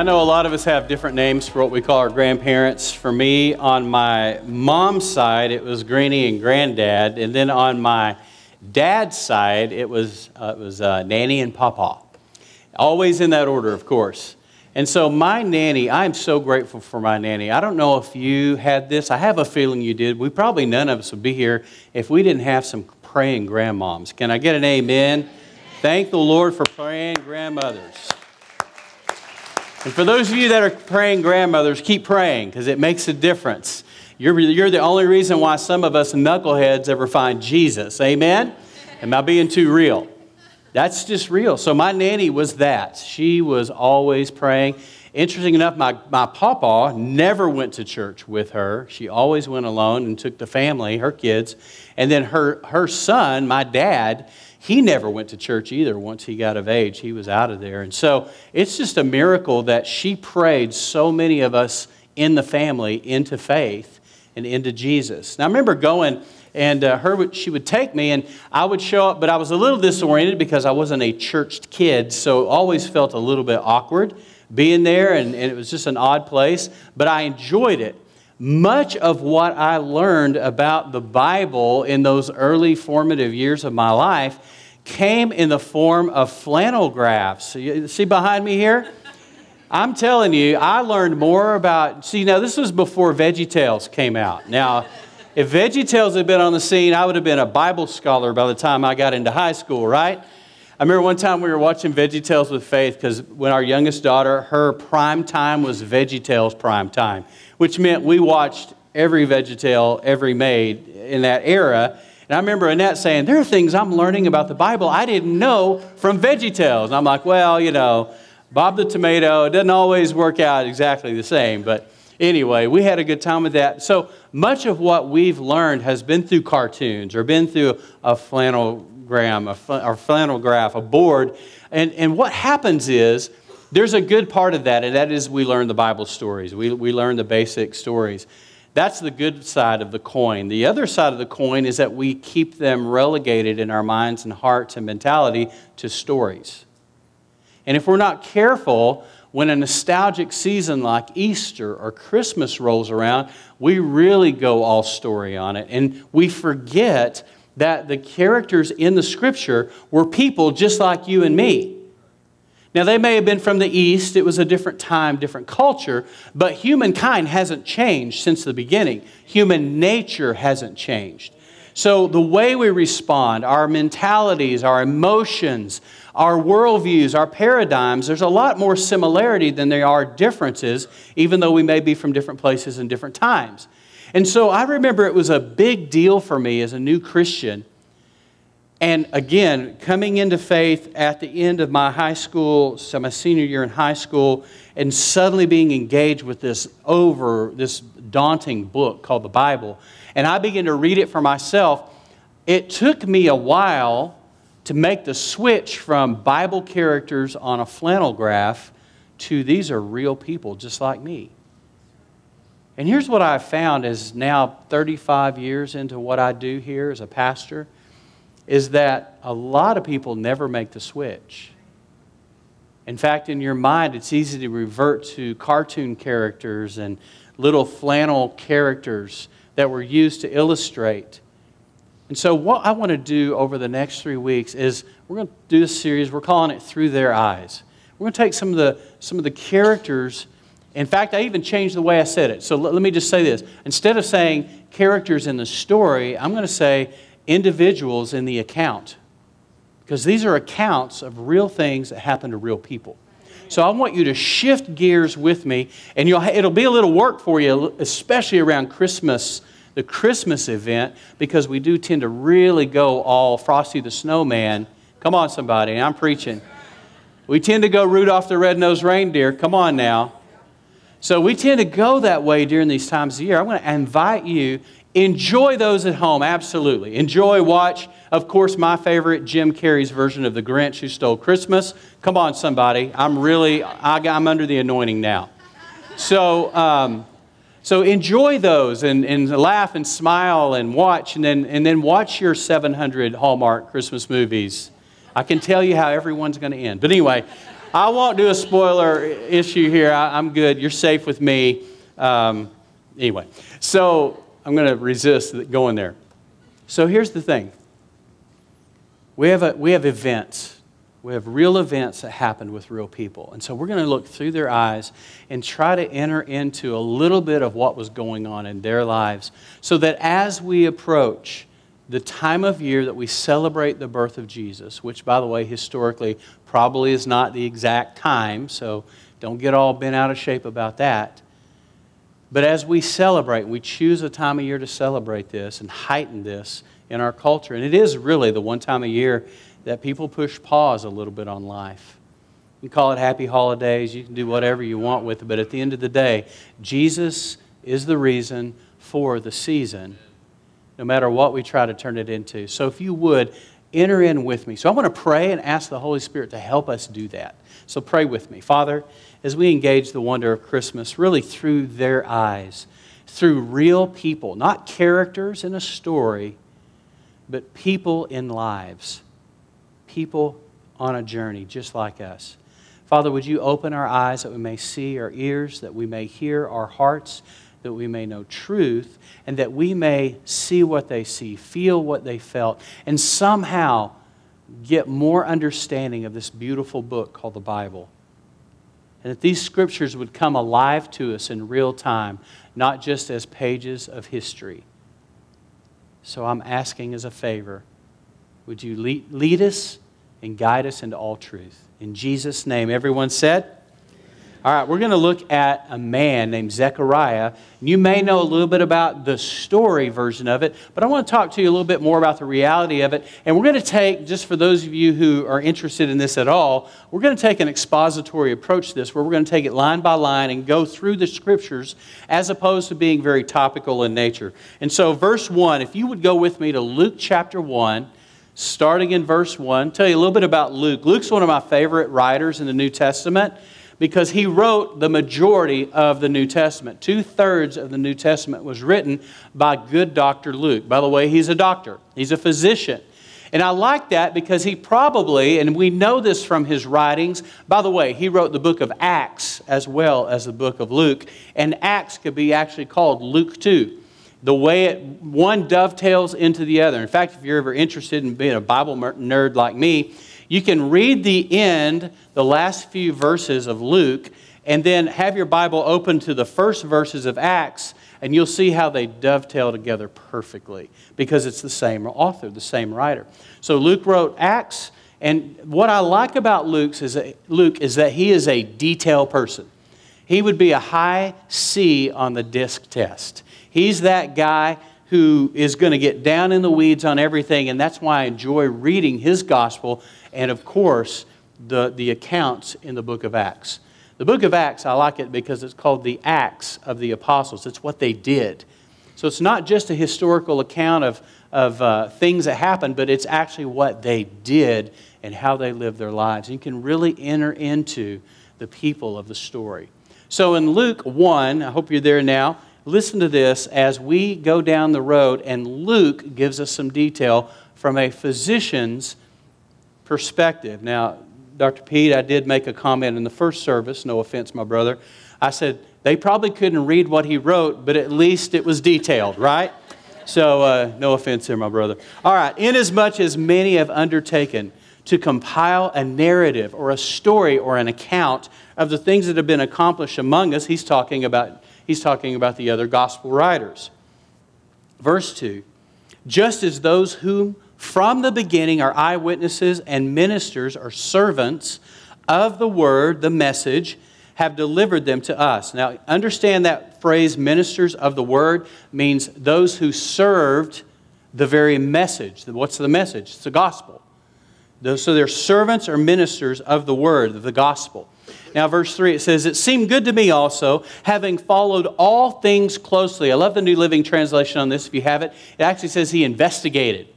I know a lot of us have different names for what we call our grandparents. For me, on my mom's side, it was Granny and Granddad, and then on my dad's side, it was uh, it was uh, Nanny and Papa. Always in that order, of course. And so, my nanny, I'm so grateful for my nanny. I don't know if you had this. I have a feeling you did. We probably none of us would be here if we didn't have some praying grandmoms. Can I get an amen? Thank the Lord for praying grandmothers. And for those of you that are praying grandmothers, keep praying because it makes a difference. You're, you're the only reason why some of us knuckleheads ever find Jesus. Amen? Am I being too real? That's just real. So my nanny was that. She was always praying. Interesting enough, my, my papa never went to church with her. She always went alone and took the family, her kids. And then her, her son, my dad, he never went to church either once he got of age. He was out of there. And so it's just a miracle that she prayed so many of us in the family into faith and into Jesus. Now, I remember going and uh, her she would take me and i would show up but i was a little disoriented because i wasn't a churched kid so always felt a little bit awkward being there and, and it was just an odd place but i enjoyed it much of what I learned about the Bible in those early formative years of my life came in the form of flannel graphs. You see behind me here? I'm telling you, I learned more about. See, now this was before VeggieTales came out. Now, if VeggieTales had been on the scene, I would have been a Bible scholar by the time I got into high school, right? I remember one time we were watching VeggieTales with Faith because when our youngest daughter, her prime time was VeggieTales prime time which meant we watched every VeggieTale every made in that era. And I remember Annette saying, There are things I'm learning about the Bible I didn't know from VeggieTales. And I'm like, Well, you know, Bob the Tomato, it doesn't always work out exactly the same. But anyway, we had a good time with that. So much of what we've learned has been through cartoons or been through a a, or flannel graph, a board. And, and what happens is, there's a good part of that, and that is we learn the Bible stories. We, we learn the basic stories. That's the good side of the coin. The other side of the coin is that we keep them relegated in our minds and hearts and mentality to stories. And if we're not careful, when a nostalgic season like Easter or Christmas rolls around, we really go all story on it. And we forget that the characters in the scripture were people just like you and me. Now, they may have been from the East, it was a different time, different culture, but humankind hasn't changed since the beginning. Human nature hasn't changed. So, the way we respond, our mentalities, our emotions, our worldviews, our paradigms, there's a lot more similarity than there are differences, even though we may be from different places and different times. And so, I remember it was a big deal for me as a new Christian and again, coming into faith at the end of my high school, so my senior year in high school, and suddenly being engaged with this over, this daunting book called the Bible. And I began to read it for myself. It took me a while to make the switch from Bible characters on a flannel graph to these are real people just like me. And here's what I've found is now 35 years into what I do here as a pastor is that a lot of people never make the switch. In fact, in your mind, it's easy to revert to cartoon characters and little flannel characters that were used to illustrate. And so, what I want to do over the next three weeks is we're going to do this series, we're calling it Through Their Eyes. We're going to take some of the, some of the characters. In fact, I even changed the way I said it. So, let, let me just say this. Instead of saying characters in the story, I'm going to say individuals in the account because these are accounts of real things that happen to real people. So I want you to shift gears with me, and it'll be a little work for you, especially around Christmas, the Christmas event, because we do tend to really go all Frosty the Snowman. Come on, somebody, I'm preaching. We tend to go Rudolph the Red-Nosed Reindeer. Come on now. So we tend to go that way during these times of year. I want to invite you Enjoy those at home, absolutely. Enjoy, watch. Of course, my favorite, Jim Carrey's version of The Grinch Who Stole Christmas. Come on, somebody. I'm really, I, am under the anointing now. So, um, so enjoy those and, and laugh and smile and watch, and then, and then watch your 700 Hallmark Christmas movies. I can tell you how everyone's going to end. But anyway, I won't do a spoiler issue here. I, am good. You're safe with me. Um, anyway, so I'm going to resist going there. So here's the thing we have, a, we have events. We have real events that happened with real people. And so we're going to look through their eyes and try to enter into a little bit of what was going on in their lives so that as we approach the time of year that we celebrate the birth of Jesus, which, by the way, historically probably is not the exact time, so don't get all bent out of shape about that. But as we celebrate, we choose a time of year to celebrate this and heighten this in our culture. And it is really the one time a year that people push pause a little bit on life. You call it happy holidays, you can do whatever you want with it, but at the end of the day, Jesus is the reason for the season no matter what we try to turn it into. So if you would, enter in with me. So I want to pray and ask the Holy Spirit to help us do that. So pray with me. Father, as we engage the wonder of Christmas, really through their eyes, through real people, not characters in a story, but people in lives, people on a journey just like us. Father, would you open our eyes that we may see, our ears that we may hear, our hearts that we may know truth, and that we may see what they see, feel what they felt, and somehow get more understanding of this beautiful book called the Bible. And that these scriptures would come alive to us in real time, not just as pages of history. So I'm asking as a favor would you lead, us and guide us into all truth? In Jesus' name, everyone said, all right, we're going to look at a man named Zechariah. You may know a little bit about the story version of it, but I want to talk to you a little bit more about the reality of it. And we're going to take, just for those of you who are interested in this at all, we're going to take an expository approach to this where we're going to take it line by line and go through the scriptures as opposed to being very topical in nature. And so, verse 1, if you would go with me to Luke chapter 1 starting in verse 1. Tell you a little bit about Luke. Luke's one of my favorite writers in the New Testament because he wrote the majority of the New Testament. Two thirds of the New Testament was written by good Dr. Luke. By the way, he's a doctor, he's a physician. And I like that because he probably, and we know this from his writings, by the way, he wrote the book of Acts as well as the book of Luke. And Acts could be actually called Luke 2 the way it one dovetails into the other. In fact, if you're ever interested in being a Bible nerd like me, you can read the end, the last few verses of Luke, and then have your Bible open to the first verses of Acts, and you'll see how they dovetail together perfectly because it's the same author, the same writer. So Luke wrote Acts, and what I like about Luke's is that, Luke is that he is a detail person. He would be a high C on the DISC test. He's that guy who is going to get down in the weeds on everything, and that's why I enjoy reading his gospel and, of course, the, the accounts in the book of Acts. The book of Acts, I like it because it's called the Acts of the Apostles. It's what they did. So it's not just a historical account of, of uh, things that happened, but it's actually what they did and how they lived their lives. And you can really enter into the people of the story. So in Luke 1, I hope you're there now, listen to this as we go down the road, and Luke gives us some detail from a physician's perspective. Now, Dr. Pete, I did make a comment in the first service, no offense, my brother. I said, they probably couldn't read what he wrote, but at least it was detailed, right? So, uh, no offense there, my brother. All right, inasmuch as many have undertaken to compile a narrative or a story or an account of the things that have been accomplished among us, he's talking about, he's talking about the other gospel writers. Verse 2 Just as those whom from the beginning are eyewitnesses and ministers or servants of the word, the message, have delivered them to us. Now, understand that phrase, ministers of the word, means those who served the very message. What's the message? It's the gospel. So they're servants or ministers of the word, of the gospel. Now, verse 3, it says, It seemed good to me also, having followed all things closely. I love the New Living Translation on this if you have it. It actually says he investigated.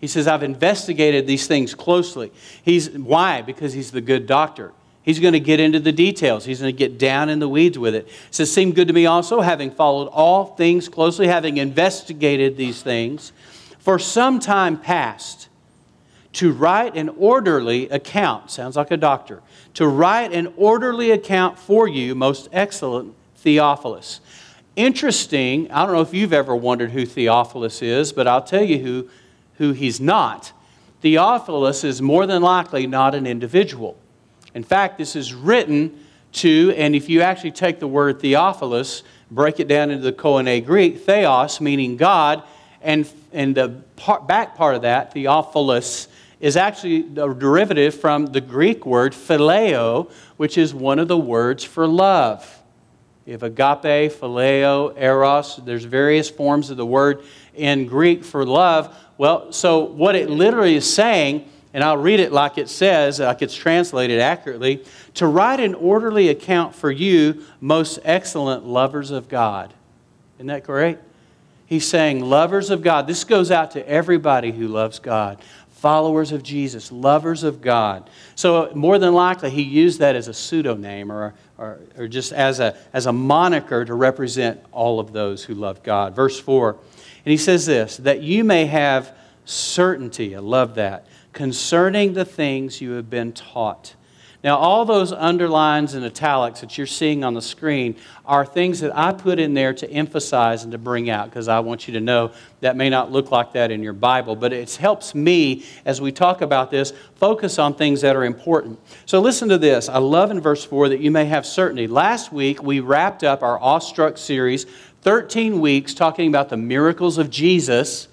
He says, I've investigated these things closely. He's, why? Because he's the good doctor. He's going to get into the details. He's going to get down in the weeds with it. It says, Seemed good to me also, having followed all things closely, having investigated these things for some time past, to write an orderly account. Sounds like a doctor. To write an orderly account for you, most excellent Theophilus. Interesting, I don't know if you've ever wondered who Theophilus is, but I'll tell you who, who he's not. Theophilus is more than likely not an individual. In fact, this is written to, and if you actually take the word Theophilus, break it down into the Koine Greek, theos meaning God, and, and the part, back part of that, Theophilus, is actually a derivative from the Greek word phileo, which is one of the words for love. You have agape, phileo, eros. There's various forms of the word in Greek for love. Well, so what it literally is saying, and I'll read it like it says, like it's translated accurately to write an orderly account for you, most excellent lovers of God. Isn't that great? He's saying, lovers of God. This goes out to everybody who loves God followers of Jesus, lovers of God. So, more than likely, he used that as a pseudonym or, or, or, just as a, as a moniker to represent all of those who love God. Verse 4, and he says this that you may have certainty, I love that, concerning the things you have been taught. Now, all those underlines and italics that you're seeing on the screen are things that I put in there to emphasize and to bring out because I want you to know that may not look like that in your Bible, but it helps me as we talk about this focus on things that are important. So, listen to this. I love in verse 4 that you may have certainty. Last week, we wrapped up our Awestruck series, 13 weeks, talking about the miracles of Jesus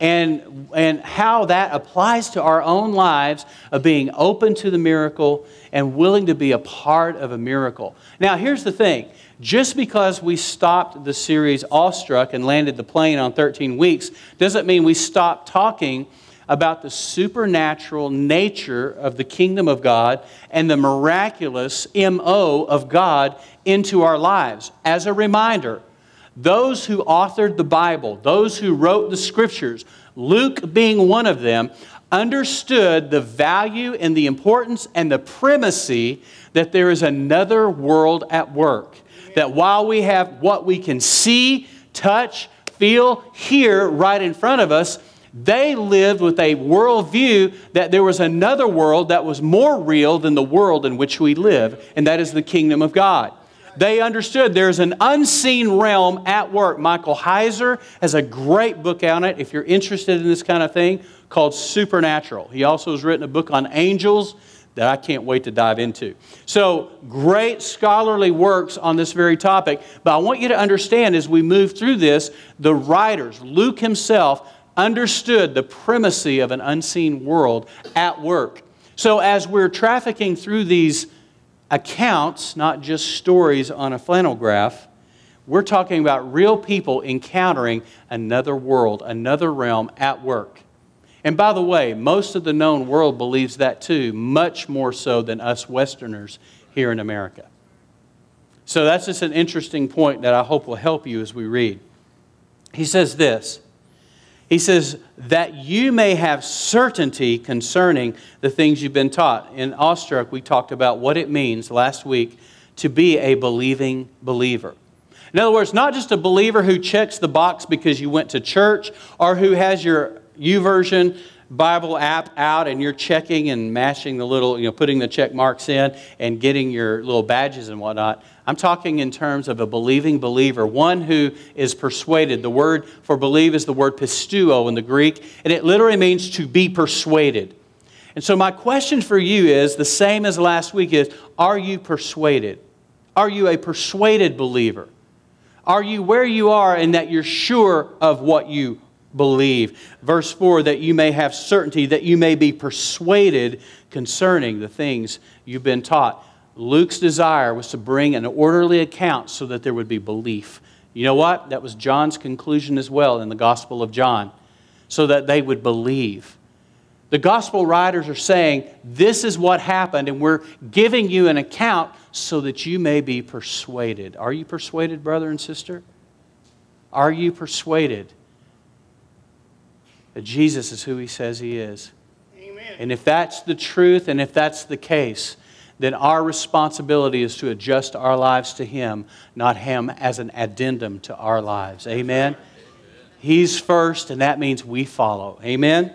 and, and how that applies to our own lives of being open to the miracle and willing to be a part of a miracle. Now, here's the thing just because we stopped the series Awestruck and landed the plane on 13 weeks doesn't mean we stopped talking about the supernatural nature of the kingdom of God and the miraculous MO of God into our lives. As a reminder, those who authored the Bible, those who wrote the scriptures, Luke being one of them, understood the value and the importance and the primacy that there is another world at work. That while we have what we can see, touch, feel, hear right in front of us, they lived with a worldview that there was another world that was more real than the world in which we live, and that is the kingdom of God. They understood there's an unseen realm at work. Michael Heiser has a great book on it if you're interested in this kind of thing called Supernatural. He also has written a book on angels that I can't wait to dive into. So, great scholarly works on this very topic. But I want you to understand as we move through this, the writers, Luke himself, understood the primacy of an unseen world at work. So, as we're trafficking through these accounts, not just stories on a flannel graph. We're talking about real people encountering another world, another realm at work. And by the way, most of the known world believes that too, much more so than us Westerners here in America. So that's just an interesting point that I hope will help you as we read. He says this he says, that you may have certainty concerning the things you've been taught. In Awestruck, we talked about what it means last week to be a believing believer. In other words, not just a believer who checks the box because you went to church or who has your YouVersion Bible app out and you're checking and mashing the little, you know, putting the check marks in and getting your little badges and whatnot. I'm talking in terms of a believing believer, one who is persuaded. The word for believe is the word pistuo in the Greek, and it literally means to be persuaded. And so my question for you is the same as last week is are you persuaded? Are you a persuaded believer? Are you where you are in that you're sure of what you believe? Verse 4 that you may have certainty, that you may be persuaded concerning the things you've been taught. Luke's desire was to bring an orderly account so that there would be belief. You know what? That was John's conclusion as well in the Gospel of John, so that they would believe. The gospel writers are saying, This is what happened, and we're giving you an account so that you may be persuaded. Are you persuaded, brother and sister? Are you persuaded that Jesus is who he says he is? Amen. And if that's the truth, and if that's the case, then our responsibility is to adjust our lives to Him, not Him as an addendum to our lives. Amen? He's first, and that means we follow. Amen?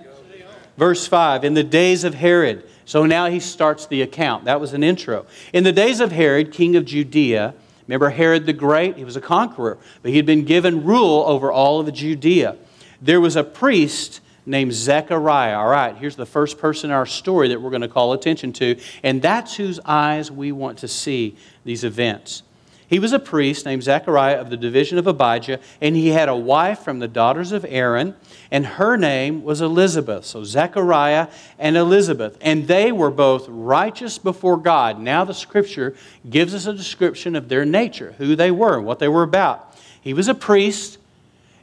Verse 5 In the days of Herod, so now he starts the account. That was an intro. In the days of Herod, king of Judea, remember Herod the Great? He was a conqueror, but he had been given rule over all of Judea. There was a priest named Zechariah. All right, here's the first person in our story that we're going to call attention to, and that's whose eyes we want to see these events. He was a priest named Zechariah of the division of Abijah, and he had a wife from the daughters of Aaron, and her name was Elizabeth. So Zechariah and Elizabeth. And they were both righteous before God. Now the scripture gives us a description of their nature, who they were, and what they were about. He was a priest,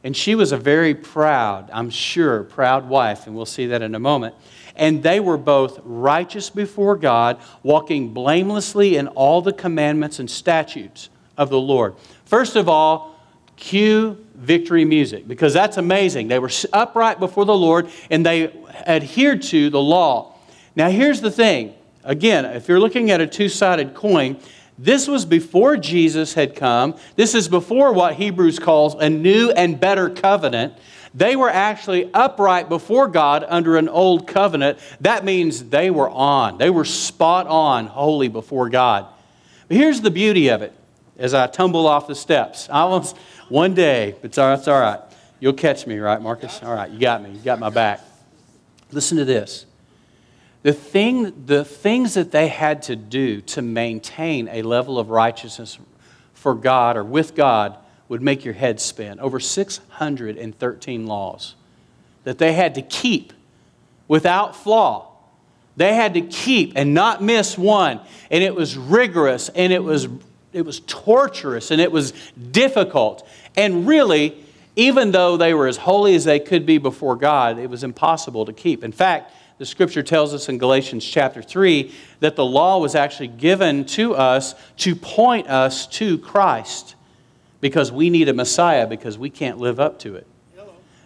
and she was a very proud, I'm sure, proud wife, and we'll see that in a moment. And they were both righteous before God, walking blamelessly in all the commandments and statutes of the Lord. First of all, cue victory music because that's amazing. They were upright before the Lord and they adhered to the law. Now, here's the thing again, if you're looking at a two sided coin, this was before Jesus had come. This is before what Hebrews calls a new and better covenant. They were actually upright before God under an old covenant. That means they were on. They were spot on, holy before God. But here's the beauty of it as I tumble off the steps. I almost, one day, it's all, it's all right. You'll catch me, right, Marcus? All right, you got me. You got my back. Listen to this. The, thing, the things that they had to do to maintain a level of righteousness for God or with God would make your head spin. Over 613 laws that they had to keep without flaw. They had to keep and not miss one. And it was rigorous and it was it was torturous and it was difficult. And really, even though they were as holy as they could be before God, it was impossible to keep. In fact, the scripture tells us in Galatians chapter 3 that the law was actually given to us to point us to Christ because we need a Messiah because we can't live up to it.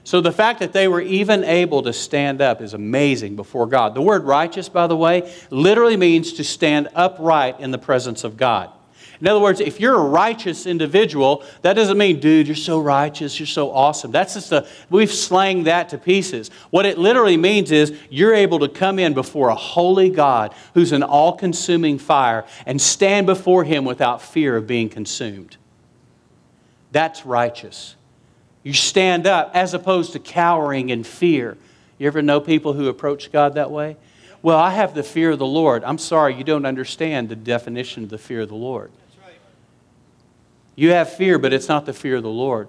So the fact that they were even able to stand up is amazing before God. The word righteous, by the way, literally means to stand upright in the presence of God. In other words, if you're a righteous individual, that doesn't mean, dude, you're so righteous, you're so awesome. That's just a, we've slanged that to pieces. What it literally means is you're able to come in before a holy God who's an all consuming fire and stand before him without fear of being consumed. That's righteous. You stand up as opposed to cowering in fear. You ever know people who approach God that way? Well, I have the fear of the Lord. I'm sorry, you don't understand the definition of the fear of the Lord. You have fear, but it's not the fear of the Lord.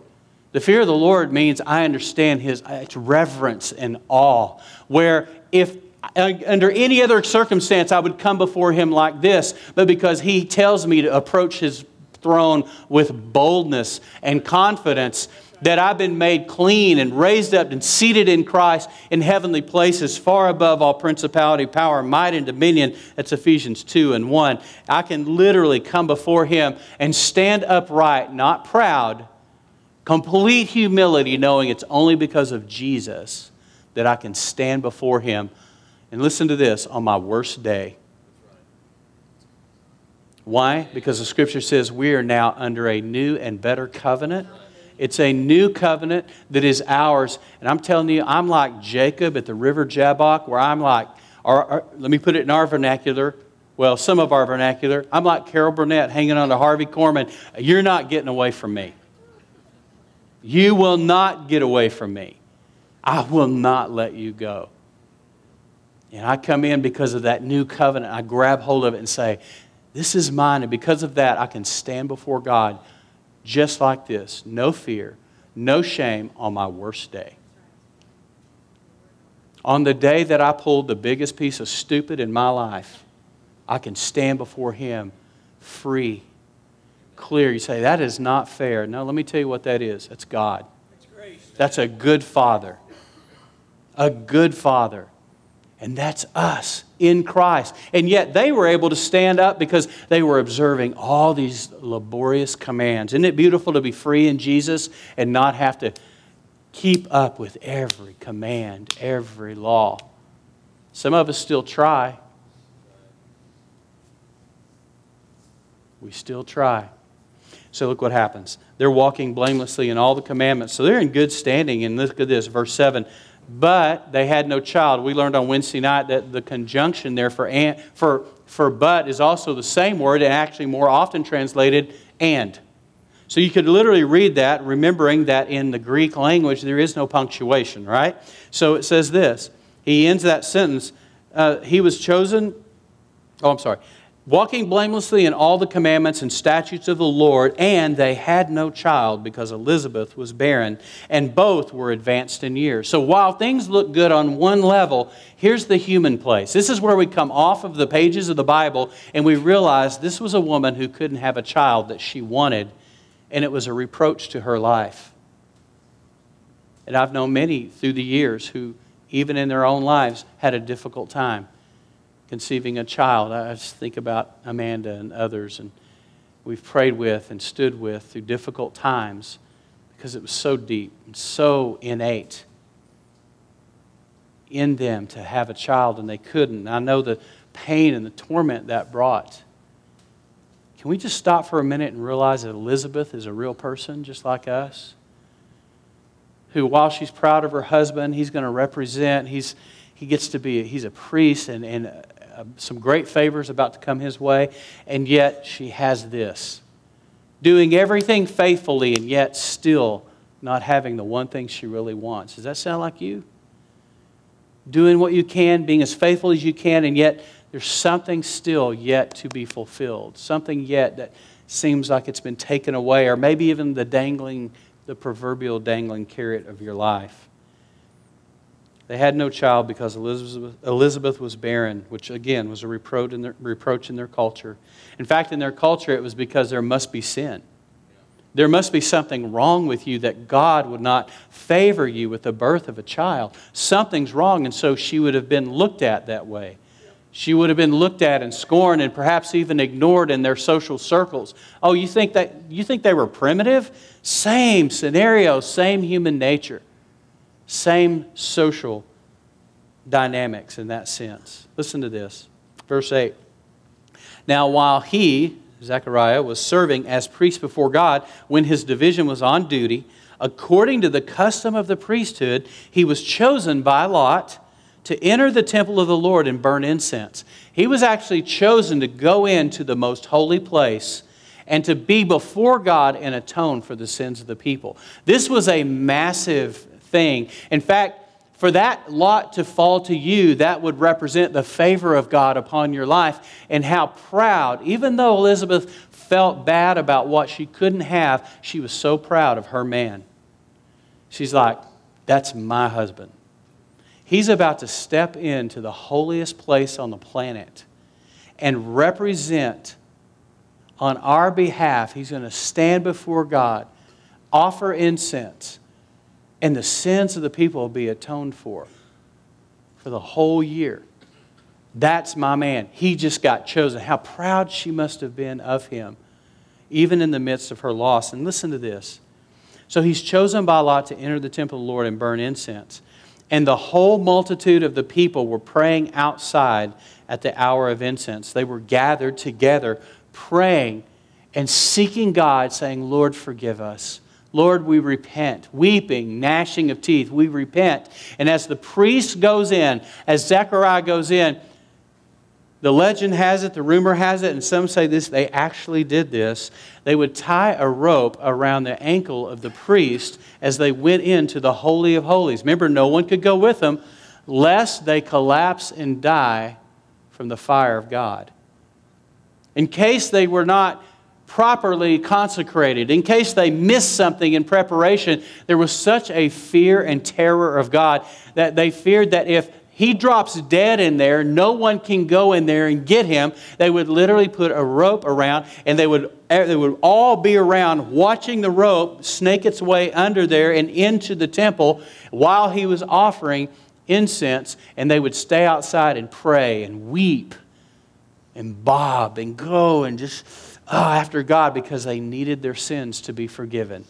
The fear of the Lord means I understand his it's reverence and awe. Where if uh, under any other circumstance I would come before him like this, but because he tells me to approach his throne with boldness and confidence, that I've been made clean and raised up and seated in Christ in heavenly places, far above all principality, power, might, and dominion. That's Ephesians 2 and 1. I can literally come before Him and stand upright, not proud, complete humility, knowing it's only because of Jesus that I can stand before Him. And listen to this on my worst day. Why? Because the scripture says we are now under a new and better covenant it's a new covenant that is ours. And I'm telling you, I'm like Jacob at the river Jabbok, where I'm like, or, or, let me put it in our vernacular. Well, some of our vernacular. I'm like Carol Burnett hanging on to Harvey Korman. You're not getting away from me. You will not get away from me. I will not let you go. And I come in because of that new covenant. I grab hold of it and say, This is mine. And because of that, I can stand before God just like this no fear, no shame on my worst day. On the day that I pulled the biggest piece of stupid in my life, I can stand before Him free, clear. You say, that is not fair. No, let me tell you what that is. That's God. That's a good Father. A good Father. And that's us in Christ. And yet they were able to stand up because they were observing all these laborious commands. Isn't it beautiful to be free in Jesus and not have to keep up with every command, every law? Some of us still try. We still try. So look what happens. They're walking blamelessly in all the commandments. So they're in good standing. And look at this, verse 7 but they had no child. We learned on Wednesday night that the conjunction there for, and, for, for but is also the same word and actually more often translated and. So you could literally read that, remembering that in the Greek language there is no punctuation, right? So it says this. He ends that sentence. Uh, he was chosen, oh, I'm sorry walking blamelessly in all the commandments and statutes of the Lord, and they had no child because Elizabeth was barren, and both were advanced in years. So while things look good on one level, here's the human place. This is where we come off of the pages of the Bible and we realize this was a woman who couldn't have a child that she wanted, and it was a reproach to her life. And I've known many through the years who, even in their own lives, had a difficult time conceiving a child. I just think about Amanda and others, and we've prayed with and stood with through difficult times because it was so deep and so innate in them to have a child, and they couldn't. I know the pain and the torment that brought. Can we just stop for a minute and realize that Elizabeth is a real person just like us? Who, while she's proud of her husband, he's going to represent, he's, he gets to be, he's a priest and, and uh, some great favors about to come his way, and yet she has this. Doing everything faithfully, and yet still not having the one thing she really wants. Does that sound like you? Doing what you can, being as faithful as you can, and yet there's something still yet to be fulfilled. Something yet that seems like it's been taken away, or maybe even the dangling, the proverbial dangling carrot of your life. They had no child because Elizabeth, Elizabeth was barren, which again was a reproach in, their, reproach in their culture. In fact, in their culture, it was because there must be sin. There must be something wrong with you that God would not favor you with the birth of a child. Something's wrong, and so she would have been looked at that way. She would have been looked at and scorned and perhaps even ignored in their social circles. Oh, you think that you think they were primitive? Same scenario, same human nature. Same social dynamics in that sense. Listen to this. Verse 8. Now, while he, Zechariah, was serving as priest before God, when his division was on duty, according to the custom of the priesthood, he was chosen by Lot to enter the temple of the Lord and burn incense. He was actually chosen to go into the most holy place and to be before God and atone for the sins of the people. This was a massive thing. In fact, for that lot to fall to you, that would represent the favor of God upon your life and how proud, even though Elizabeth felt bad about what she couldn't have, she was so proud of her man. She's like, That's my husband. He's about to step into the holiest place on the planet and represent on our behalf. He's going to stand before God, offer incense and the sins of the people will be atoned for for the whole year. That's my man. He just got chosen. How proud she must have been of him, even in the midst of her loss. And listen to this. So he's chosen by Lot to enter the temple of the Lord and burn incense. And the whole multitude of the people were praying outside at the hour of incense. They were gathered together, praying and seeking God, saying, Lord, forgive us. Lord, we repent. Weeping, gnashing of teeth, we repent. And as the priest goes in, as Zechariah goes in, the legend has it, the rumor has it, and some say this, they actually did this. They would tie a rope around the ankle of the priest as they went into the Holy of Holies. Remember, no one could go with them lest they collapse and die from the fire of God. In case they were not properly consecrated. In case they missed something in preparation, there was such a fear and terror of God that they feared that if he drops dead in there, no one can go in there and get him. They would literally put a rope around, and they would, eh, they would all be around watching the rope snake its way under there and into the temple while he was offering incense, and they would stay outside and pray and weep and bob and go and just after God because they needed their sins to be forgiven.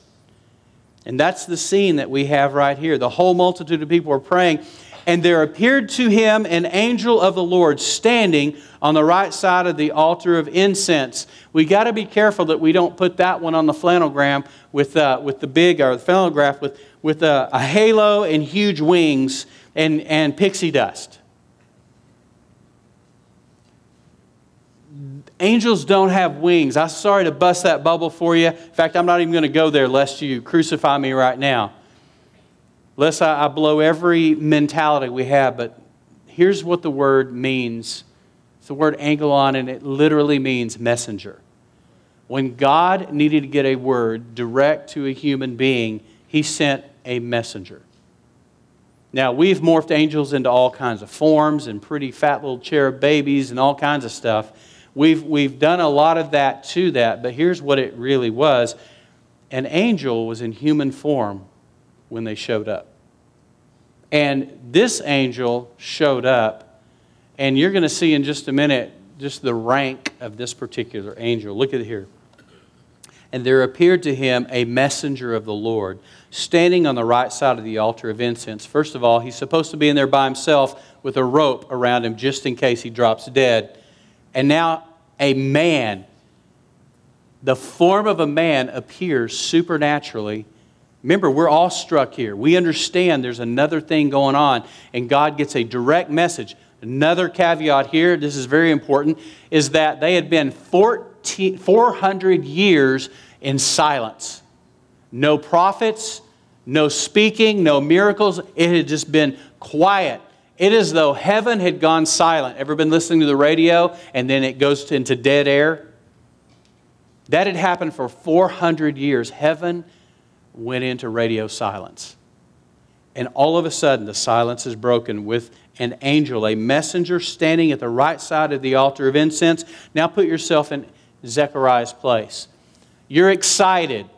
And that's the scene that we have right here. The whole multitude of people were praying. And there appeared to him an angel of the Lord standing on the right side of the altar of incense. We got to be careful that we don't put that one on the flannelgram with, uh, with the big, or the flannelgraph with, with a, a halo and huge wings and, and pixie dust. Angels don't have wings. I'm sorry to bust that bubble for you. In fact, I'm not even going to go there lest you crucify me right now. Lest I, I blow every mentality we have, but here's what the word means. It's the word angelon, and it literally means messenger. When God needed to get a word direct to a human being, he sent a messenger. Now, we've morphed angels into all kinds of forms and pretty fat little cherub babies and all kinds of stuff. We've, we've done a lot of that to that, but here's what it really was an angel was in human form when they showed up. And this angel showed up, and you're going to see in just a minute just the rank of this particular angel. Look at it here. And there appeared to him a messenger of the Lord standing on the right side of the altar of incense. First of all, he's supposed to be in there by himself with a rope around him just in case he drops dead. And now a man, the form of a man appears supernaturally. Remember, we're Awestruck here. We understand there's another thing going on, and God gets a direct message. Another caveat here, this is very important, is that they had been 14, 400 years in silence. No prophets, no speaking, no miracles. It had just been quiet. It is though heaven had gone silent. Ever been listening to the radio and then it goes into dead air? That had happened for 400 years. Heaven went into radio silence. And all of a sudden, the silence is broken with an angel, a messenger standing at the right side of the altar of incense. Now put yourself in Zechariah's place. You're excited.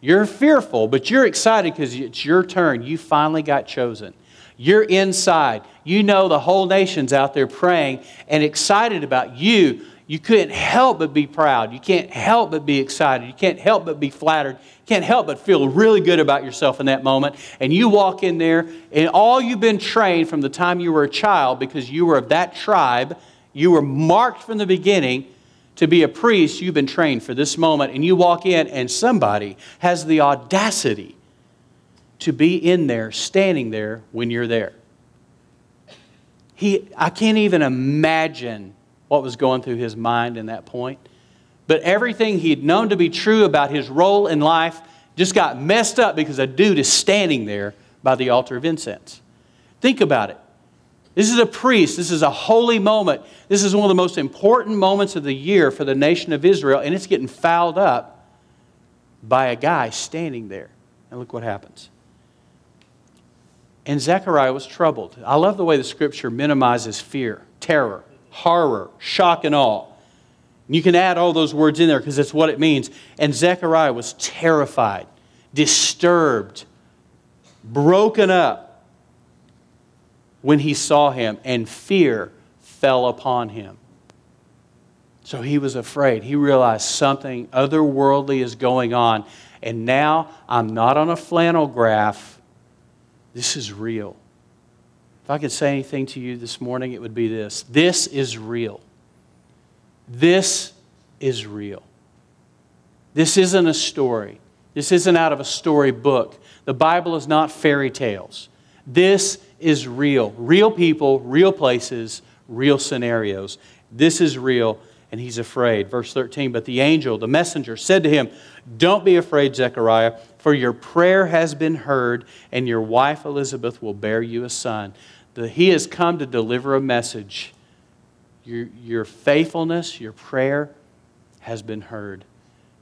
You're fearful, but you're excited because it's your turn. You finally got chosen. You're inside. You know the whole nation's out there praying and excited about you. You couldn't help but be proud. You can't help but be excited. You can't help but be flattered. You can't help but feel really good about yourself in that moment. And you walk in there, and all you've been trained from the time you were a child, because you were of that tribe, you were marked from the beginning to be a priest. You've been trained for this moment. And you walk in, and somebody has the audacity to be in there, standing there when you're there. He, I can't even imagine what was going through his mind in that point. But everything he'd known to be true about his role in life just got messed up because a dude is standing there by the altar of incense. Think about it. This is a priest. This is a holy moment. This is one of the most important moments of the year for the nation of Israel, and it's getting fouled up by a guy standing there. And look what happens. And Zechariah was troubled. I love the way the scripture minimizes fear, terror, horror, shock, and awe. And you can add all those words in there because that's what it means. And Zechariah was terrified, disturbed, broken up when he saw him, and fear fell upon him. So he was afraid. He realized something otherworldly is going on. And now I'm not on a flannel graph this is real. If I could say anything to you this morning, it would be this this is real. This is real. This isn't a story. This isn't out of a storybook. The Bible is not fairy tales. This is real. Real people, real places, real scenarios. This is real, and he's afraid. Verse 13 But the angel, the messenger, said to him, Don't be afraid, Zechariah for your prayer has been heard, and your wife Elizabeth will bear you a son. The, he has come to deliver a message. Your, your faithfulness, your prayer has been heard.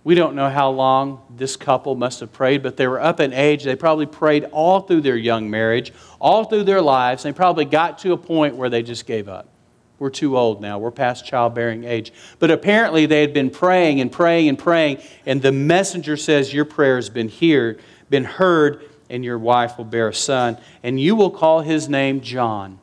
We don't know how long this couple must have prayed, but they were up in age. They probably prayed all through their young marriage, all through their lives. They probably got to a point where they just gave up. We're too old now. We're past childbearing age. But apparently they had been praying and praying and praying, and the messenger says, Your prayer has been heard, been heard, and your wife will bear a son, and you will call his name John.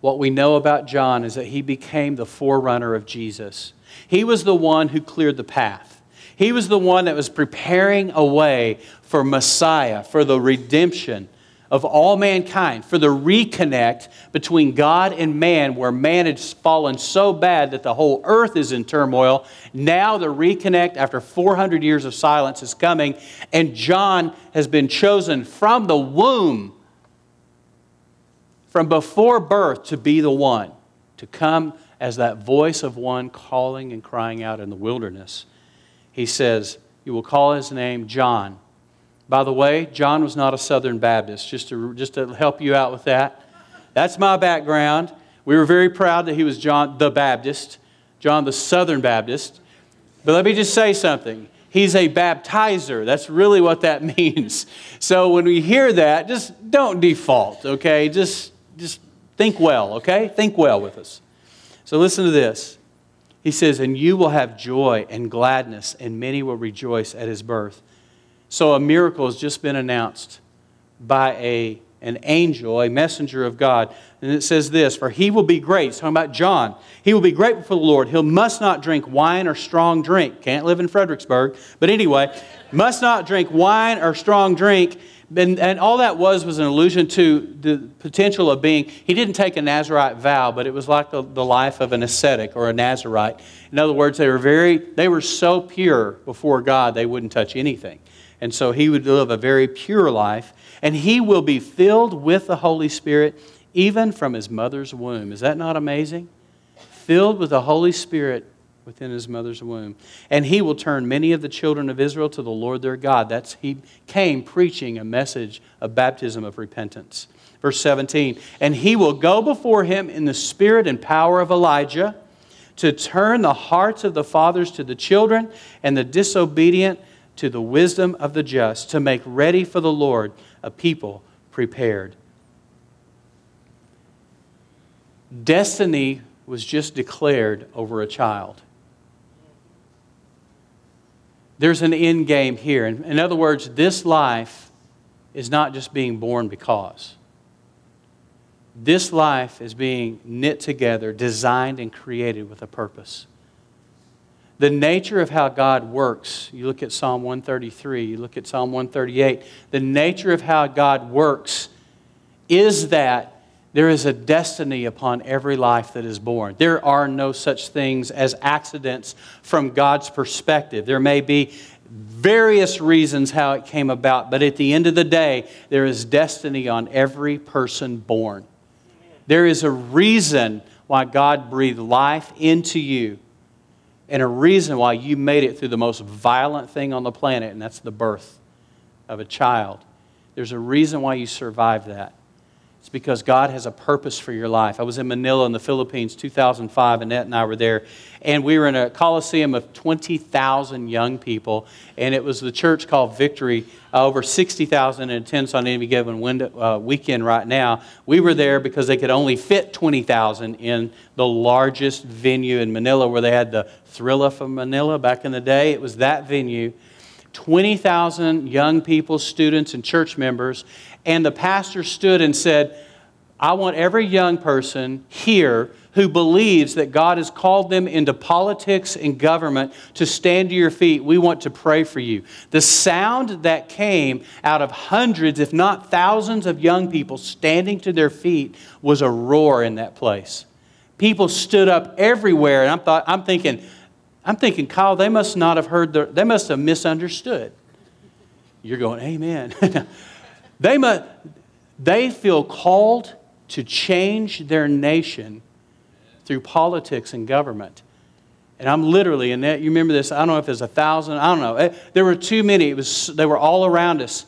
What we know about John is that he became the forerunner of Jesus. He was the one who cleared the path. He was the one that was preparing a way for Messiah, for the redemption of all mankind, for the reconnect between God and man, where man has fallen so bad that the whole earth is in turmoil. Now the reconnect after 400 years of silence is coming, and John has been chosen from the womb, from before birth, to be the one, to come as that voice of one calling and crying out in the wilderness. He says, You will call his name John by the way, John was not a Southern Baptist, just to, just to help you out with that. That's my background. We were very proud that he was John the Baptist, John the Southern Baptist. But let me just say something. He's a baptizer. That's really what that means. So when we hear that, just don't default, okay? Just, just think well, okay? Think well with us. So listen to this. He says, And you will have joy and gladness, and many will rejoice at his birth. So a miracle has just been announced by a, an angel, a messenger of God. And it says this For he will be great. It's talking about John. He will be great before the Lord. He must not drink wine or strong drink. Can't live in Fredericksburg. But anyway, must not drink wine or strong drink. And, and, all that was was an allusion to the potential of being, he didn't take a Nazarite vow, but it was like the, the life of an ascetic or a Nazarite. In other words, they were very, they were so pure before God, they wouldn't touch anything. And so he would live a very pure life. And he will be filled with the Holy Spirit even from his mother's womb. Is that not amazing? Filled with the Holy Spirit within his mother's womb. And he will turn many of the children of Israel to the Lord their God. That's he came preaching a message of baptism of repentance. Verse 17, and he will go before him in the spirit and power of Elijah to turn the hearts of the fathers to the children and the disobedient to the wisdom of the just, to make ready for the Lord a people prepared. Destiny was just declared over a child. There's an end game here. In other words, this life is not just being born because. This life is being knit together, designed, and created with a purpose the nature of how God works. You look at Psalm 133, you look at Psalm 138. The nature of how God works is that there is a destiny upon every life that is born. There are no such things as accidents from God's perspective. There may be various reasons how it came about, but at the end of the day, there is destiny on every person born. There is a reason why God breathed life into you and a reason why you made it through the most violent thing on the planet, and that's the birth of a child. There's a reason why you survived that. It's because God has a purpose for your life. I was in Manila in the Philippines 2005. Annette and I were there. And we were in a coliseum of 20,000 young people. And it was the church called Victory. Uh, over 60,000 in attendance on any given window, uh, weekend right now. We were there because they could only fit 20,000 in the largest venue in Manila where they had the Thrilla from Manila back in the day. It was that venue. 20,000 young people, students, and church members. And the pastor stood and said, I want every young person here who believes that God has called them into politics and government to stand to your feet. We want to pray for you. The sound that came out of hundreds, if not thousands, of young people standing to their feet was a roar in that place. People stood up everywhere, and I'm, thought, I'm thinking, I'm thinking, Kyle, they must not have heard, the, they must have misunderstood. You're going, Amen. they, must, they feel called to change their nation through politics and government. And I'm literally, and that, you remember this, I don't know if there's a thousand, I don't know. Eh, there were too many. It was, they were all around us.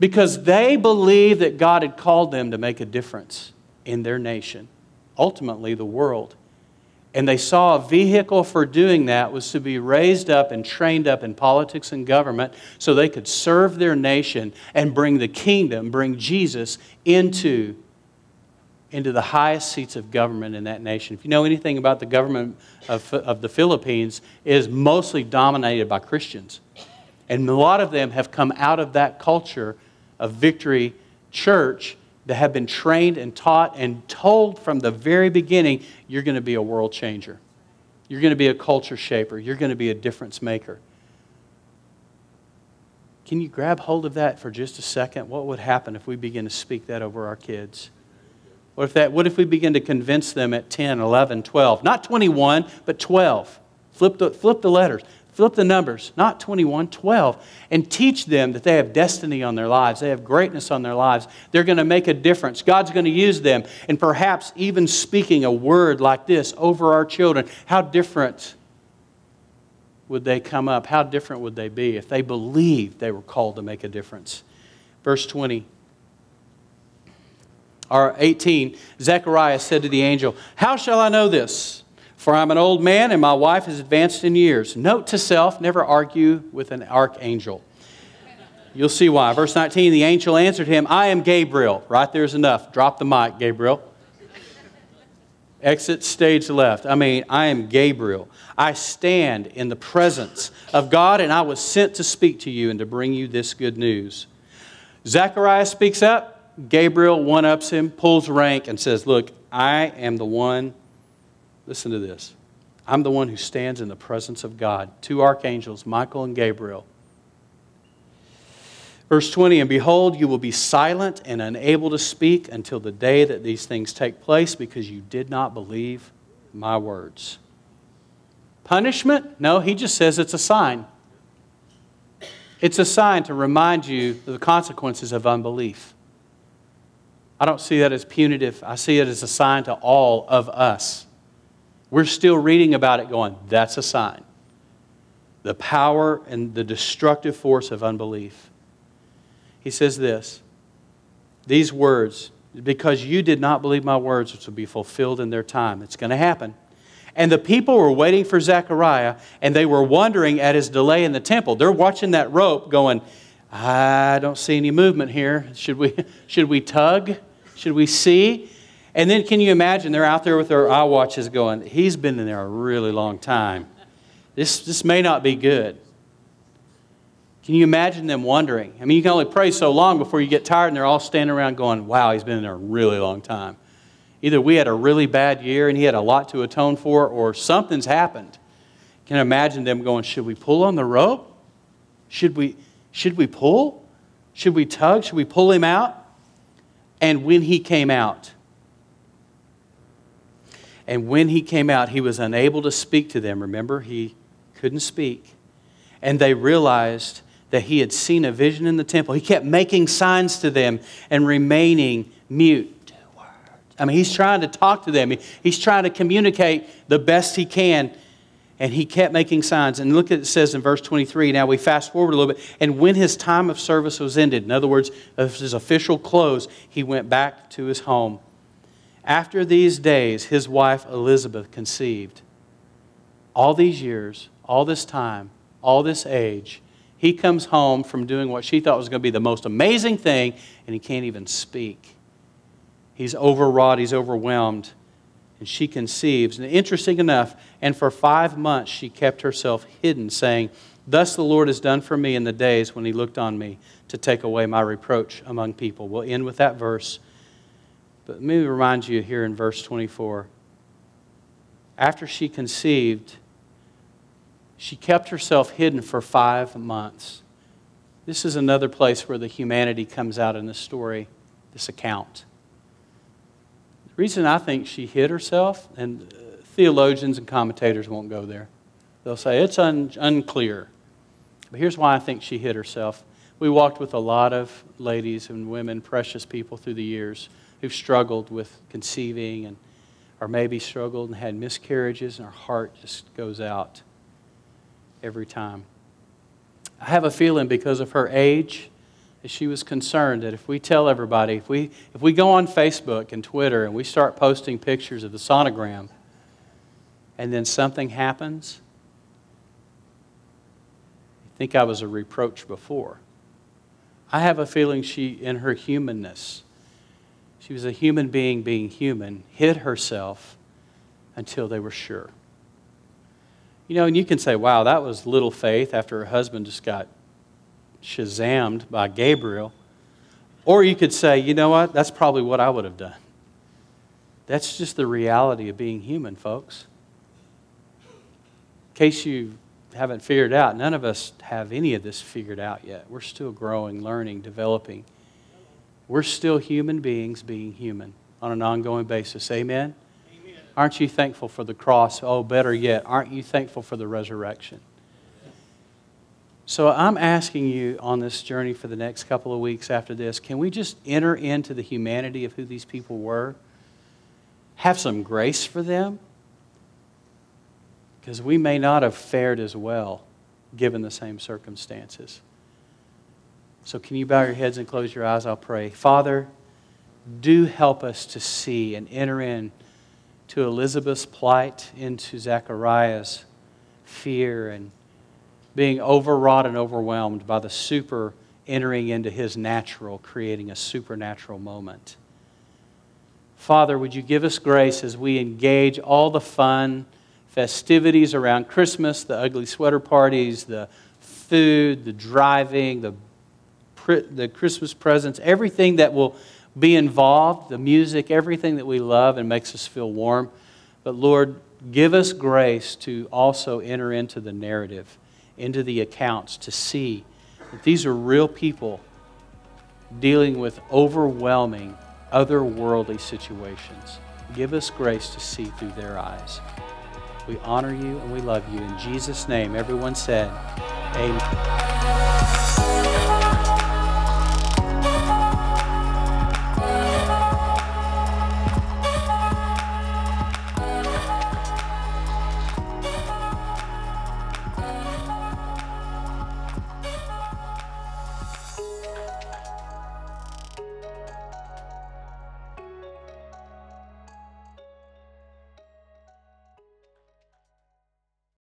Because they believed that God had called them to make a difference in their nation, ultimately the world. And they saw a vehicle for doing that was to be raised up and trained up in politics and government so they could serve their nation and bring the kingdom, bring Jesus into, into the highest seats of government in that nation. If you know anything about the government of, of the Philippines, it is mostly dominated by Christians. And a lot of them have come out of that culture of Victory Church that have been trained and taught and told from the very beginning you're going to be a world changer. You're going to be a culture shaper. You're going to be a difference maker. Can you grab hold of that for just a second? What would happen if we begin to speak that over our kids? What if, that, what if we begin to convince them at 10, 11, 12? Not 21, but 12. Flip the, flip the letters, flip the numbers, not 21, 12. And teach them that they have destiny on their lives, they have greatness on their lives. They're going to make a difference. God's going to use them. And perhaps even speaking a word like this over our children. How different would they come up? How different would they be if they believed they were called to make a difference? Verse 20 or 18, Zechariah said to the angel, How shall I know this? For I'm an old man and my wife is advanced in years. Note to self, never argue with an archangel. You'll see why. Verse 19, the angel answered him, I am Gabriel. Right there's enough. Drop the mic, Gabriel. Exit stage left. I mean, I am Gabriel. I stand in the presence of God, and I was sent to speak to you and to bring you this good news. Zechariah speaks up. Gabriel one ups him, pulls rank, and says, Look, I am the one, listen to this. I'm the one who stands in the presence of God. Two archangels, Michael and Gabriel. Verse 20, and behold, you will be silent and unable to speak until the day that these things take place because you did not believe my words. Punishment? No, he just says it's a sign. It's a sign to remind you of the consequences of unbelief. I don't see that as punitive. I see it as a sign to all of us. We're still reading about it going, that's a sign. The power and the destructive force of unbelief. He says this these words, because you did not believe my words, which will be fulfilled in their time. It's going to happen. And the people were waiting for Zechariah, and they were wondering at his delay in the temple. They're watching that rope going, I don't see any movement here. Should we, should we tug? Should we see? And then can you imagine they're out there with their eye watches going, He's been in there a really long time. This, this may not be good. Can you imagine them wondering? I mean, you can only pray so long before you get tired and they're all standing around going, Wow, he's been in there a really long time. Either we had a really bad year and he had a lot to atone for, or something's happened. Can you imagine them going, Should we pull on the rope? Should we, should we pull? Should we tug? Should we pull him out? And when he came out, and when he came out, he was unable to speak to them. Remember, he couldn't speak. And they realized that he had seen a vision in the temple. He kept making signs to them and remaining mute. I mean, he's trying to talk to them, he's trying to communicate the best he can. And he kept making signs. And look at it says in verse 23. Now we fast forward a little bit. And when his time of service was ended, in other words, of his official close, he went back to his home. After these days, his wife Elizabeth conceived. All these years, all this time, all this age, he comes home from doing what she thought was going to be the most amazing thing, and he can't even speak. He's overwrought, he's overwhelmed, and she conceives. And interesting enough, and for five months she kept herself hidden, saying, Thus the Lord has done for me in the days when he looked on me to take away my reproach among people. We'll end with that verse. But let me remind you here in verse 24. After she conceived, she kept herself hidden for five months. This is another place where the humanity comes out in this story, this account. The reason I think she hid herself, and uh, theologians and commentators won't go there, they'll say it's un- unclear. But here's why I think she hid herself. We walked with a lot of ladies and women, precious people through the years, who've struggled with conceiving and or maybe struggled and had miscarriages, and our heart just goes out every time. I have a feeling because of her age that she was concerned that if we tell everybody, if we, if we go on Facebook and Twitter and we start posting pictures of the sonogram and then something happens, I think I was a reproach before. I have a feeling she, in her humanness, she was a human being being human, hid herself until they were sure. You know, and you can say, wow, that was little faith after her husband just got shazammed by Gabriel. Or you could say, you know what, that's probably what I would have done. That's just the reality of being human, folks. In case you haven't figured out. None of us have any of this figured out yet. We're still growing, learning, developing. We're still human beings being human on an ongoing basis. Amen? Amen? Aren't you thankful for the cross? Oh, better yet, aren't you thankful for the resurrection? So I'm asking you on this journey for the next couple of weeks after this, can we just enter into the humanity of who these people were? Have some grace for them? Because we may not have fared as well given the same circumstances. So, can you bow your heads and close your eyes? I'll pray. Father, do help us to see and enter in to Elizabeth's plight, into Zechariah's fear and being overwrought and overwhelmed by the super entering into his natural, creating a supernatural moment. Father, would you give us grace as we engage all the fun, festivities around Christmas, the ugly sweater parties, the food, the driving, the, the Christmas presents, everything that will be involved, the music, everything that we love and makes us feel warm. But Lord, give us grace to also enter into the narrative, into the accounts, to see that these are real people dealing with overwhelming, otherworldly situations. Give us grace to see through their eyes. We honor you and we love you. In Jesus' name, everyone said, Amen.